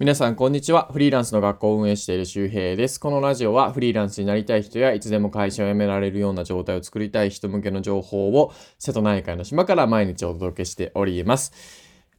皆さん、こんにちは。フリーランスの学校を運営している周平です。このラジオは、フリーランスになりたい人や、いつでも会社を辞められるような状態を作りたい人向けの情報を、瀬戸内海の島から毎日お届けしております。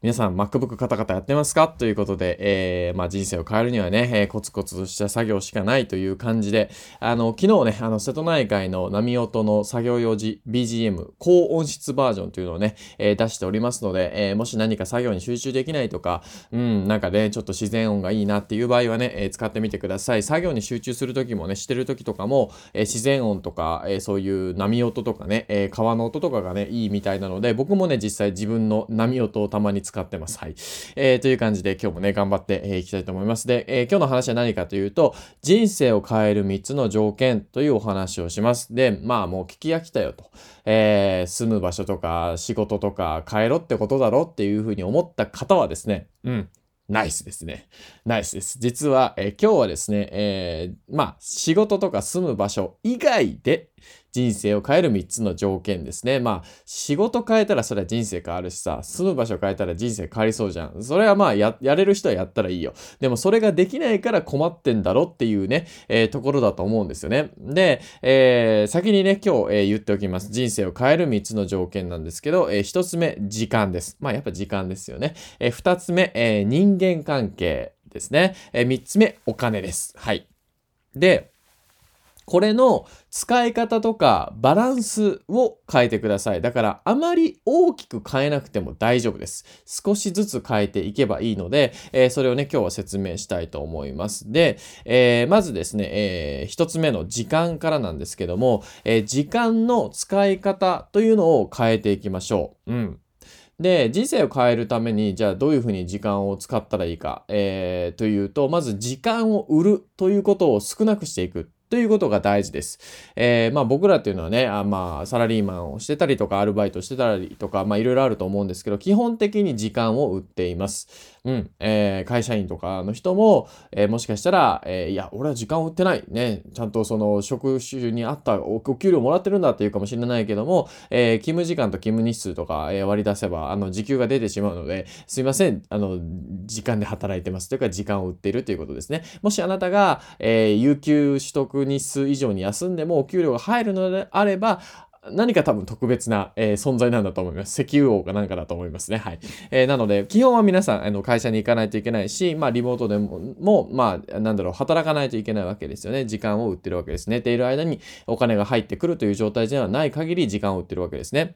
皆さん MacBook カタカタやってますか？ということで、えー、まあ、人生を変えるにはね、えー、コツコツとした作業しかないという感じで、あの、昨日ね、あの、瀬戸内海の波音の作業用 BGM 高音質バージョンというのをね、えー、出しておりますので、えもし何か作業に集中できないとか、うん、なんかね、ちょっと自然音がいいなっていう場合はね、え使ってみてください。作業に集中するときもね、してるときとかも、え自然音とか、えそういう波音とかね、え川の音とかがね、いいみたいなので、僕もね、実際自分の波音をたまに使ってます。はい。えー、という感じで今日もね、頑張ってい、えー、きたいと思います。で、えー、今日の話は何かというと、人生を変える3つの条件というお話をします。で、まあもう聞き飽きたよと。えー、住む場所とか仕事とか変えろってことだろっていうふうに思った方はですね、うん。ナイスですね。ナイスです。実は、えー、今日はですね、えー、まあ、仕事とか住む場所以外で人生を変える3つの条件ですね。まあ、仕事変えたらそれは人生変わるしさ、住む場所変えたら人生変わりそうじゃん。それはまあや、やれる人はやったらいいよ。でもそれができないから困ってんだろっていうね、えー、ところだと思うんですよね。で、えー、先にね、今日、えー、言っておきます。人生を変える3つの条件なんですけど、え、1つ目、時間です。まあ、やっぱ時間ですよね。え、2つ目、え、人間関係ですね。え、3つ目、お金です。はい。で、これの使い方とかバランスを変えてください。だからあまり大きく変えなくても大丈夫です。少しずつ変えていけばいいので、えー、それをね、今日は説明したいと思います。で、えー、まずですね、えー、一つ目の時間からなんですけども、え時間の使い方というのを変えていきましょう。うん。で、人生を変えるために、じゃあどういうふうに時間を使ったらいいか、えー、というと、まず時間を売るということを少なくしていく。ということが大事です。えー、まあ僕らっていうのはね、あまあサラリーマンをしてたりとかアルバイトしてたりとか、まあいろいろあると思うんですけど、基本的に時間を売っています。うん、えー、会社員とかの人も、えー、もしかしたら、えー、いや、俺は時間を売ってない。ね、ちゃんとその職種に合ったお給料もらってるんだっていうかもしれないけども、えー、勤務時間と勤務日数とか、えー、割り出せば、あの、時給が出てしまうので、すいません、あの、時間で働いてますというか、時間を売っているということですね。もしあなたが、えー、有給取得日数以上に休んでもお給料が入るのであれば、何か多分特別な、えー、存在なんだと思います。石油王かなんかだと思いますね。はい。えー、なので、基本は皆さん、あの、会社に行かないといけないし、まあ、リモートでも、もまあ、なんだろう、働かないといけないわけですよね。時間を売ってるわけです。寝ている間にお金が入ってくるという状態ではない限り時間を売ってるわけですね。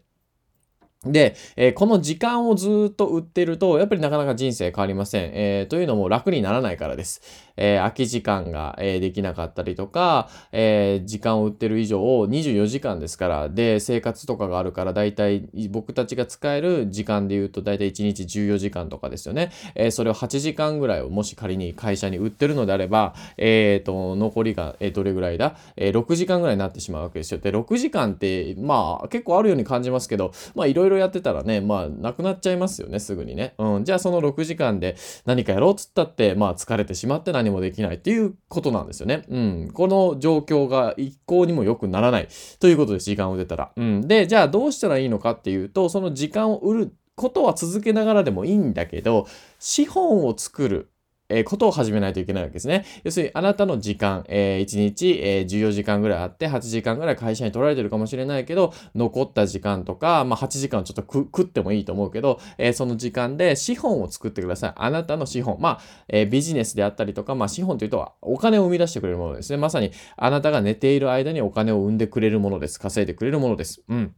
で、えー、この時間をずっと売ってると、やっぱりなかなか人生変わりません。えー、というのも楽にならないからです。えー、空き時間が、えー、できなかったりとか、えー、時間を売ってる以上24時間ですから、で、生活とかがあるから、だいたい僕たちが使える時間で言うと、だいたい1日14時間とかですよね。えー、それを8時間ぐらいをもし仮に会社に売ってるのであれば、えー、と、残りが、えー、どれぐらいだ、えー、6時間ぐらいになってしまうわけですよ。で、6時間って、まあ、結構あるように感じますけど、まあ、いろいろやってたらね、まあ、なくなっちゃいますよね、すぐにね。うん。じゃあ、その6時間で何かやろうっつったって、まあ、疲れてしまって何何もできないっていうことなんですよね。うん。この状況が一向にも良くならないということです。時間を出たら。うん。で、じゃあどうしたらいいのかっていうと、その時間を売ることは続けながらでもいいんだけど、資本を作るえ、ことを始めないといけないわけですね。要するに、あなたの時間、えー、1日、えー、14時間ぐらいあって、8時間ぐらい会社に取られてるかもしれないけど、残った時間とか、まあ、8時間ちょっと食ってもいいと思うけど、えー、その時間で資本を作ってください。あなたの資本。まあ、えー、ビジネスであったりとか、まあ、資本というと、お金を生み出してくれるものですね。まさに、あなたが寝ている間にお金を生んでくれるものです。稼いでくれるものです。うん。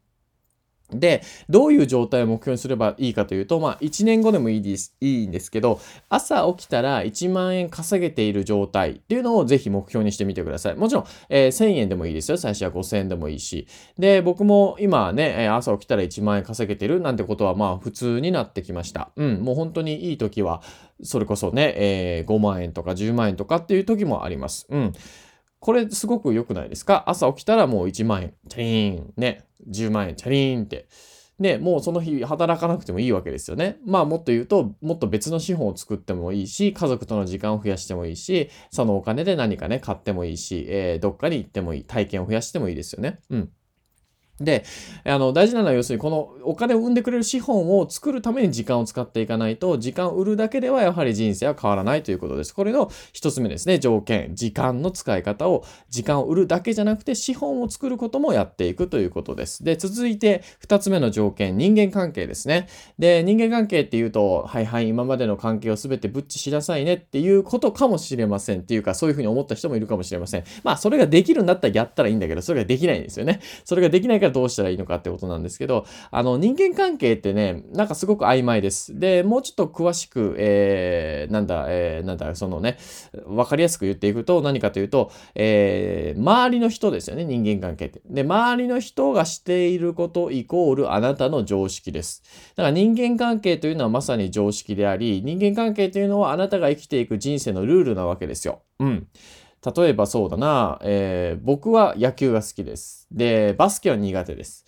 で、どういう状態を目標にすればいいかというと、まあ、1年後でもいいです、いいんですけど、朝起きたら1万円稼げている状態っていうのをぜひ目標にしてみてください。もちろん、えー、1000円でもいいですよ。最初は5000円でもいいし。で、僕も今ね、朝起きたら1万円稼げてるなんてことは、まあ、普通になってきました。うん、もう本当にいい時は、それこそね、えー、5万円とか10万円とかっていう時もあります。うん。これすごく良くないですか？朝起きたらもう1万円、チャリーン、ね、10万円、チャリーンって。ね、もうその日働かなくてもいいわけですよね。まあもっと言うと、もっと別の資本を作ってもいいし、家族との時間を増やしてもいいし、そのお金で何かね、買ってもいいし、えー、どっかに行ってもいい、体験を増やしてもいいですよね。うん。で、あの、大事なのは要するにこのお金を生んでくれる資本を作るために時間を使っていかないと、時間を売るだけではやはり人生は変わらないということです。これの一つ目ですね、条件。時間の使い方を、時間を売るだけじゃなくて資本を作ることもやっていくということです。で、続いて二つ目の条件、人間関係ですね。で、人間関係っていうと、はいはい、今までの関係を全てブッチしなさいねっていうことかもしれませんっていうか、そういうふうに思った人もいるかもしれません。まあ、それができるんだったらやったらいいんだけど、それができないんですよね。それができないからどうしたらいいのかってことなんですけど、あの、人間関係ってね、なんかすごく曖昧です。で、もうちょっと詳しく、えー、なんだ、えー、なんだ、そのね、わかりやすく言っていくと何かというと、えー、周りの人ですよね、人間関係って。で、周りの人がしていることイコールあなたの常識です。だから人間関係というのはまさに常識であり、人間関係というのはあなたが生きていく人生のルールなわけですよ。うん。例えばそうだな、えー、僕は野球が好きです。で、バスケは苦手です。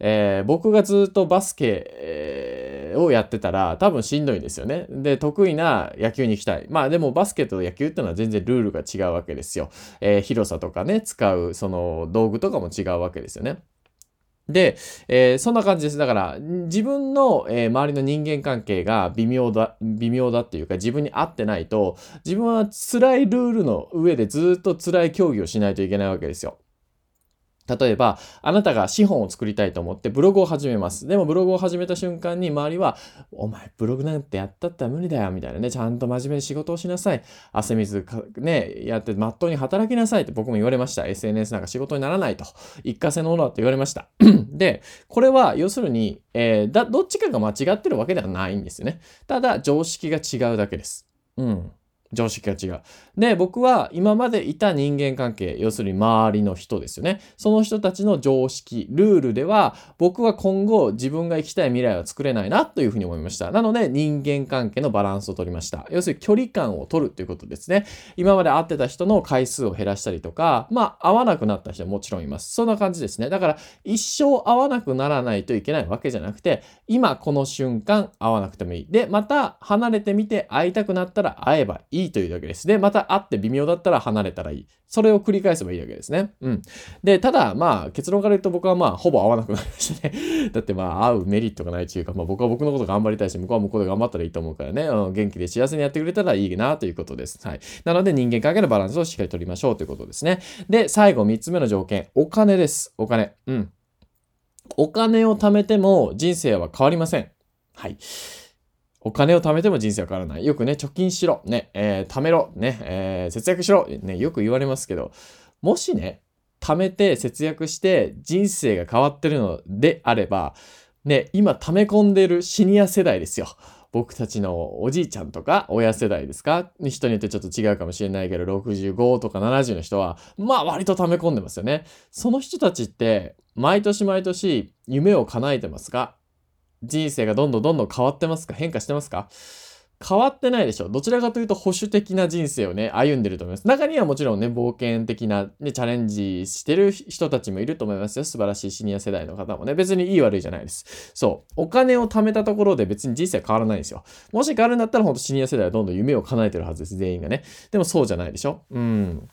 えー、僕がずっとバスケ、えー、をやってたら多分しんどいんですよね。で、得意な野球に行きたい。まあでもバスケと野球ってのは全然ルールが違うわけですよ。えー、広さとかね、使うその道具とかも違うわけですよね。で、えー、そんな感じです。だから、自分の、えー、周りの人間関係が微妙だ、微妙だっていうか、自分に合ってないと、自分は辛いルールの上でずっと辛い競技をしないといけないわけですよ。例えば、あなたが資本を作りたいと思ってブログを始めます。でもブログを始めた瞬間に周りは、お前ブログなんてやったったら無理だよ、みたいなね、ちゃんと真面目に仕事をしなさい。汗水か、ね、やってまっとうに働きなさいって僕も言われました。SNS なんか仕事にならないと。一過性のものだと言われました。で、これは要するに、えー、だ、どっちかが間違ってるわけではないんですよね。ただ、常識が違うだけです。うん。常識が違う。で、僕は今までいた人間関係、要するに周りの人ですよね。その人たちの常識、ルールでは、僕は今後自分が生きたい未来は作れないなというふうに思いました。なので、人間関係のバランスを取りました。要するに距離感を取るということですね。今まで会ってた人の回数を減らしたりとか、まあ、会わなくなった人はもちろんいます。そんな感じですね。だから、一生会わなくならないといけないわけじゃなくて、今この瞬間会わなくてもいい。で、また離れてみて会いたくなったら会えばいいいというだけです。で、また会って微妙だったら離れたらいい。それを繰り返せばいいわけですね。うん。で、ただ、まあ、結論から言うと僕はまあ、ほぼ会わなくなりましたね。だってまあ、会うメリットがないというか、まあ僕は僕のこと頑張りたいし、向こうは向こうで頑張ったらいいと思うからね、うん、元気で幸せにやってくれたらいいなということです。はい。なので、人間関係のバランスをしっかり取りましょうということですね。で、最後、3つ目の条件。お金です。お金。うん。お金を貯めても人生は変わりません。はい。お金を貯めても人生は変わらない。よくね、貯金しろ。ね、えー、貯めろ。ね、えー、節約しろ。ね、よく言われますけど、もしね、貯めて節約して人生が変わってるのであれば、ね、今貯め込んでるシニア世代ですよ。僕たちのおじいちゃんとか親世代ですか？人によってちょっと違うかもしれないけど、65とか70の人は、まあ割と溜め込んでますよね。その人たちって、毎年毎年夢を叶えてますか？人生がどんどんどんどん変わってますか？変化してますか？変わってないでしょ。どちらかというと保守的な人生をね、歩んでると思います。中にはもちろんね、冒険的な、ね、チャレンジしてる人たちもいると思いますよ。素晴らしいシニア世代の方もね。別にいい悪いじゃないです。そう。お金を貯めたところで別に人生は変わらないんですよ。もし変わるんだったら、ほんとシニア世代はどんどん夢を叶えてるはずです。全員がね。でもそうじゃないでしょ。うん。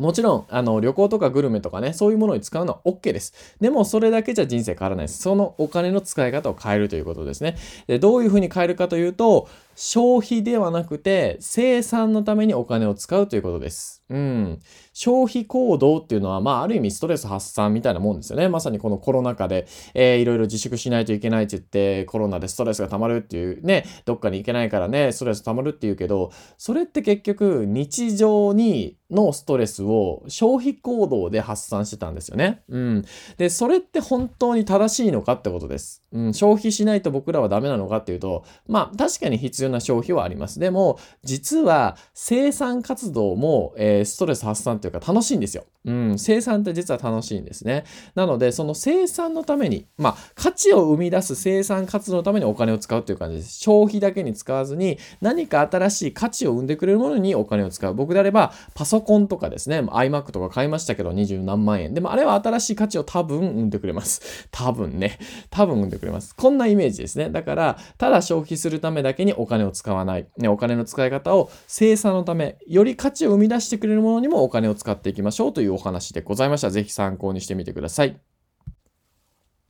もちろん、あの、旅行とかグルメとかね、そういうものに使うのは OK です。でも、それだけじゃ人生変わらないです。そのお金の使い方を変えるということですね。で、どういうふうに変えるかというと、消費ではなくて、生産のためにお金を使うということです。うん。消費行動っていうのは、まあ、ある意味ストレス発散みたいなもんですよね。まさにこのコロナ禍で、えー、いろいろ自粛しないといけないって言って、コロナでストレスが溜まるっていうね、どっかに行けないからね、ストレス溜まるっていうけど、それって結局、日常にのストレスを消費行動で発散してたんですよね。うん。で、それって本当に正しいのかってことです。うん。消費しないと僕らはダメなのかっていうと、まあ、確かに必要な消費はあります。でも、実は生産活動も、えー、ストレス発散というか楽しいんですよ。うん、生産って実は楽しいんですね。なので、その生産のために、まあ、価値を生み出す生産活動のためにお金を使うという感じです。消費だけに使わずに、何か新しい価値を生んでくれるものにお金を使う。僕であれば、パソコンとかですね、iMac とか買いましたけど、二十何万円。でも、あれは新しい価値を多分生んでくれます。多分ね。多分生んでくれますくれます。こんなイメージですね。だから、ただ消費するためだけにお金を使わない。ね、お金の使い方を生産のため、より価値を生み出してくれるものにもお金を使っていきましょうというお話でございました。ぜひ参考にしてみてください。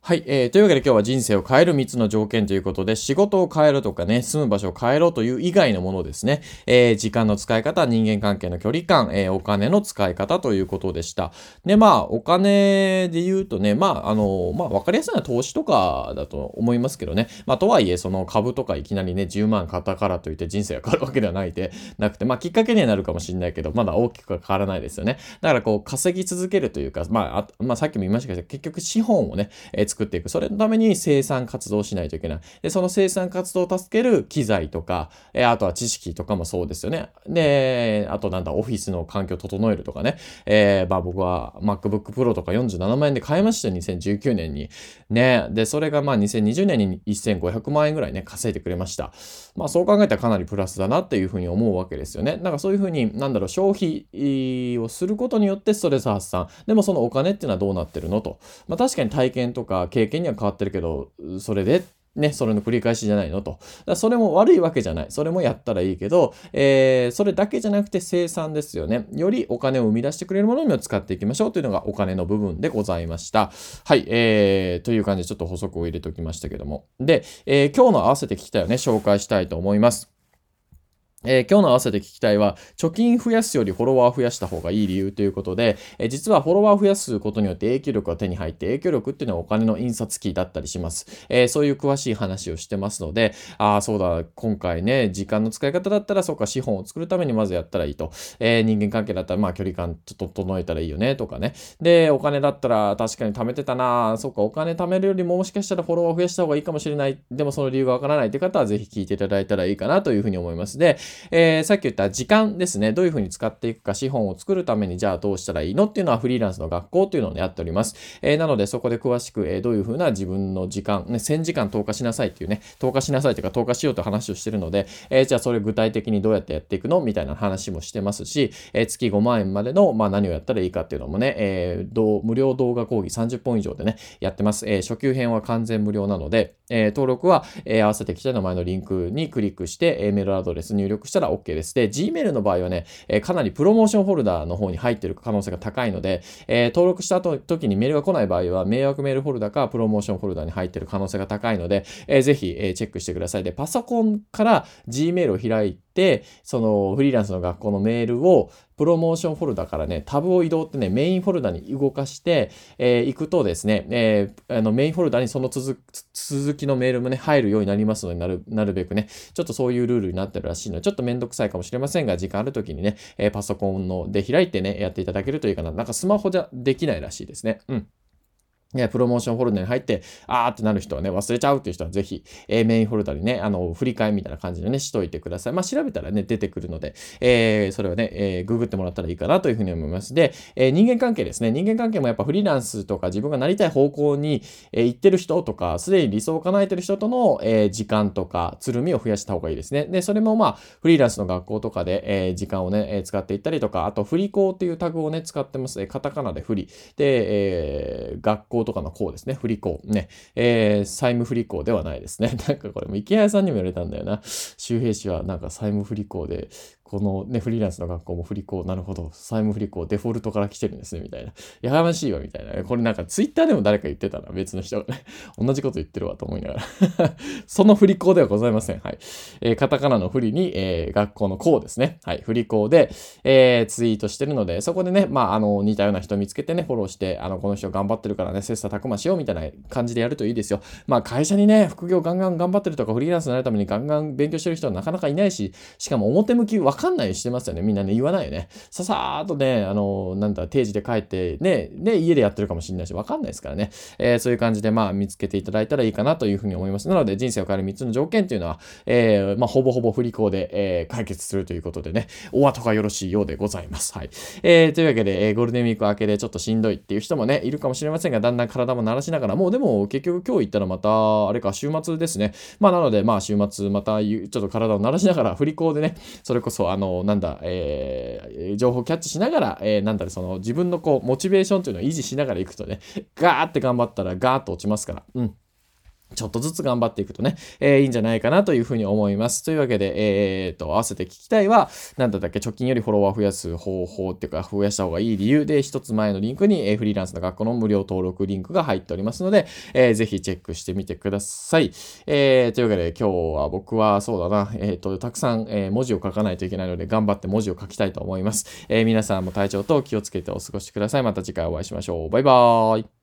はい、えー。というわけで今日は人生を変える3つの条件ということで、仕事を変えるとかね、住む場所を変えろという以外のものですね。えー、時間の使い方、人間関係の距離感、えー、お金の使い方ということでした。で、まあ、お金で言うとね、まあ、あの、まあ、わかりやすいのは投資とかだと思いますけどね。まあ、とはいえ、その株とかいきなりね、10万買ったからといって人生が変わるわけではないで、なくて、まあ、きっかけにはなるかもしれないけど、まだ大きくは変わらないですよね。だから、こう、稼ぎ続けるというか、まあ、あまあ、さっきも言いましたけど、結局資本をね、えー、作っていく。それのために生産活動をしないといけない。で、その生産活動を助ける機材とか、えあとは知識とかもそうですよね。で、あとなんだ、オフィスの環境を整えるとかね。えー、まあ僕は MacBook Pro とか47万円で買いましたよ、2019年に。ね。で、それがまあ2020年に1500万円ぐらいね、稼いでくれました。まあそう考えたらかなりプラスだなっていうふうに思うわけですよね。だかそういうふうに、なんだろう、消費をすることによってストレス発散。でもそのお金っていうのはどうなってるのと。まあ確かに体験とか経験には変わってるけど、それでね、それの繰り返しじゃないのと。それも悪いわけじゃない。それもやったらいいけど、えー、それだけじゃなくて生産ですよね。よりお金を生み出してくれるものにも使っていきましょうというのがお金の部分でございました。はい、えー、という感じでちょっと補足を入れておきましたけども。で、えー、今日の合わせて聞きたいをね、紹介したいと思います。えー、今日の合わせて聞きたいは、貯金増やすよりフォロワー増やした方がいい理由ということで、えー、実はフォロワー増やすことによって影響力が手に入って、影響力っていうのはお金の印刷機だったりします。えー、そういう詳しい話をしてますので、ああ、そうだ、今回ね、時間の使い方だったら、そうか、資本を作るためにまずやったらいいと。え人間関係だったら、まあ距離感整えたらいいよね、とかね。で、お金だったら確かに貯めてたな、そうか、お金貯めるよりももしかしたらフォロワー増やした方がいいかもしれない。でもその理由がわからないって方は、ぜひ聞いていただいたらいいかなというふうに思います。で、えー、さっき言った時間ですね、どういうふうに使っていくか、資本を作るためにじゃあどうしたらいいのっていうのはフリーランスの学校というのをやっております。えー、なのでそこで詳しく、えー、どういうふうな自分の時間、ね、1000時間投下しなさいっていうね、投下しなさいというか投下しようという話をしてるので、えー、じゃあそれ具体的にどうやってやっていくのみたいな話もしてますし、え月5万円までの、まあ、何をやったらいいかっていうのもね、えー、無料動画講義30本以上でね、やってます。え初級編は完全無料なので、え登録は、え合わせてきた名前のリンクにクリックして、えメールアドレス入力したら OK です。で、Gmail の場合はね、えかなりプロモーションフォルダーの方に入ってる可能性が高いので、え登録した後時にメールが来ない場合は、迷惑メールフォルダーかプロモーションフォルダーに入ってる可能性が高いので、えぜひ、えチェックしてください。で、パソコンから Gmail を開いて、そのフリーランスの学校のメールをプロモーションフォルダからね、タブを移動ってね、メインフォルダに動かして、えー、行くとですね、えー、あのメインフォルダにその続きのメールもね、入るようになりますので、なるなるべくね、ちょっとそういうルールになってるらしいので、ちょっとめんどくさいかもしれませんが、時間ある時にね、えー、パソコンので開いてね、やっていただけるといいかな。なんかスマホじゃできないらしいですね。うん。ねプロモーションフォルダに入って、あーってなる人はね、忘れちゃうっていう人はぜひ、えー、メインフォルダにね、あの、振り替えみたいな感じでね、しといてください。まあ、調べたらね、出てくるので、えー、それをね、えー、ググってもらったらいいかなというふうに思います。で、えー、人間関係ですね。人間関係もやっぱフリーランスとか自分がなりたい方向に、えー、行ってる人とか、すでに理想を叶えてる人との、えー、時間とか、つるみを増やした方がいいですね。で、それもまあ、フリーランスの学校とかで、えー、時間をね、え、使っていったりとか、あと、振り子っていうタグをね、使ってます。えー、カタカナで振り。で、えー、学校とかのこうですね。不履行。ね。えー、債務不履行ではないですね。なんかこれも池谷さんにも言われたんだよな。周平氏はなんか債務不履行で、このね、フリーランスの学校も振り子、なるほど、債務振り子、デフォルトから来てるんですね、みたいな。やかましいわ、みたいな。これなんかツイッターでも誰か言ってたな、別の人がね。同じこと言ってるわ、と思いながら その振り子ではございません。はい。えー、カタカナの振りに、えー、学校の校ですね。はい。振り子で、えー、ツイートしてるので、そこでね、まあ、あの、似たような人見つけてね、フォローして、あの、この人頑張ってるからね、切磋琢磨しよう、みたいな感じでやるといいですよ。まあ、会社にね、副業ガンガン頑張ってるとか、フリーランスになるためにガンガン勉強してる人はなかなかいないし、しかも表向きわかかんないしてますよね。ね、みんなね、言わないよね。ささーっとね、あの、なんだ、定時で帰って、ね、ね、家でやってるかもしれないし、わかんないですからね。えー、そういう感じで、まあ、見つけていただいたらいいかなというふうに思います。なので、人生を変える3つの条件というのは、えー、まあ、ほぼほぼ振り子で、えー、解決するということでね、お後がよろしいようでございます。はい。えー、というわけで、えー、ゴールデンウィーク明けでちょっとしんどいっていう人もね、いるかもしれませんが、だんだん体も慣らしながら、もうでも結局今日行ったらまた、あれか、週末ですね。まあ、なので、まあ、週末また、ちょっと体を慣らしながら、振り子でね、それこそ、あの、なんだ、えー、情報キャッチしながら、えー、なんだろその自分のこう、モチベーションというのを維持しながらいくとね、ガーって頑張ったらガーッと落ちますから。うん。ちょっとずつ頑張っていくとね、えー、いいんじゃないかなというふうに思います。というわけで、えー、と、合わせて聞きたいは、なんだったっけ、貯金よりフォロワー増やす方法っていうか、増やした方がいい理由で、一つ前のリンクに、えー、フリーランスの学校の無料登録リンクが入っておりますので、えー、ぜひチェックしてみてください。えー、というわけで、今日は僕はそうだな、えっ、と、たくさん、えー、文字を書かないといけないので、頑張って文字を書きたいと思います。えー、皆さんも体調と気をつけてお過ごしください。また次回お会いしましょう。バイバーイ。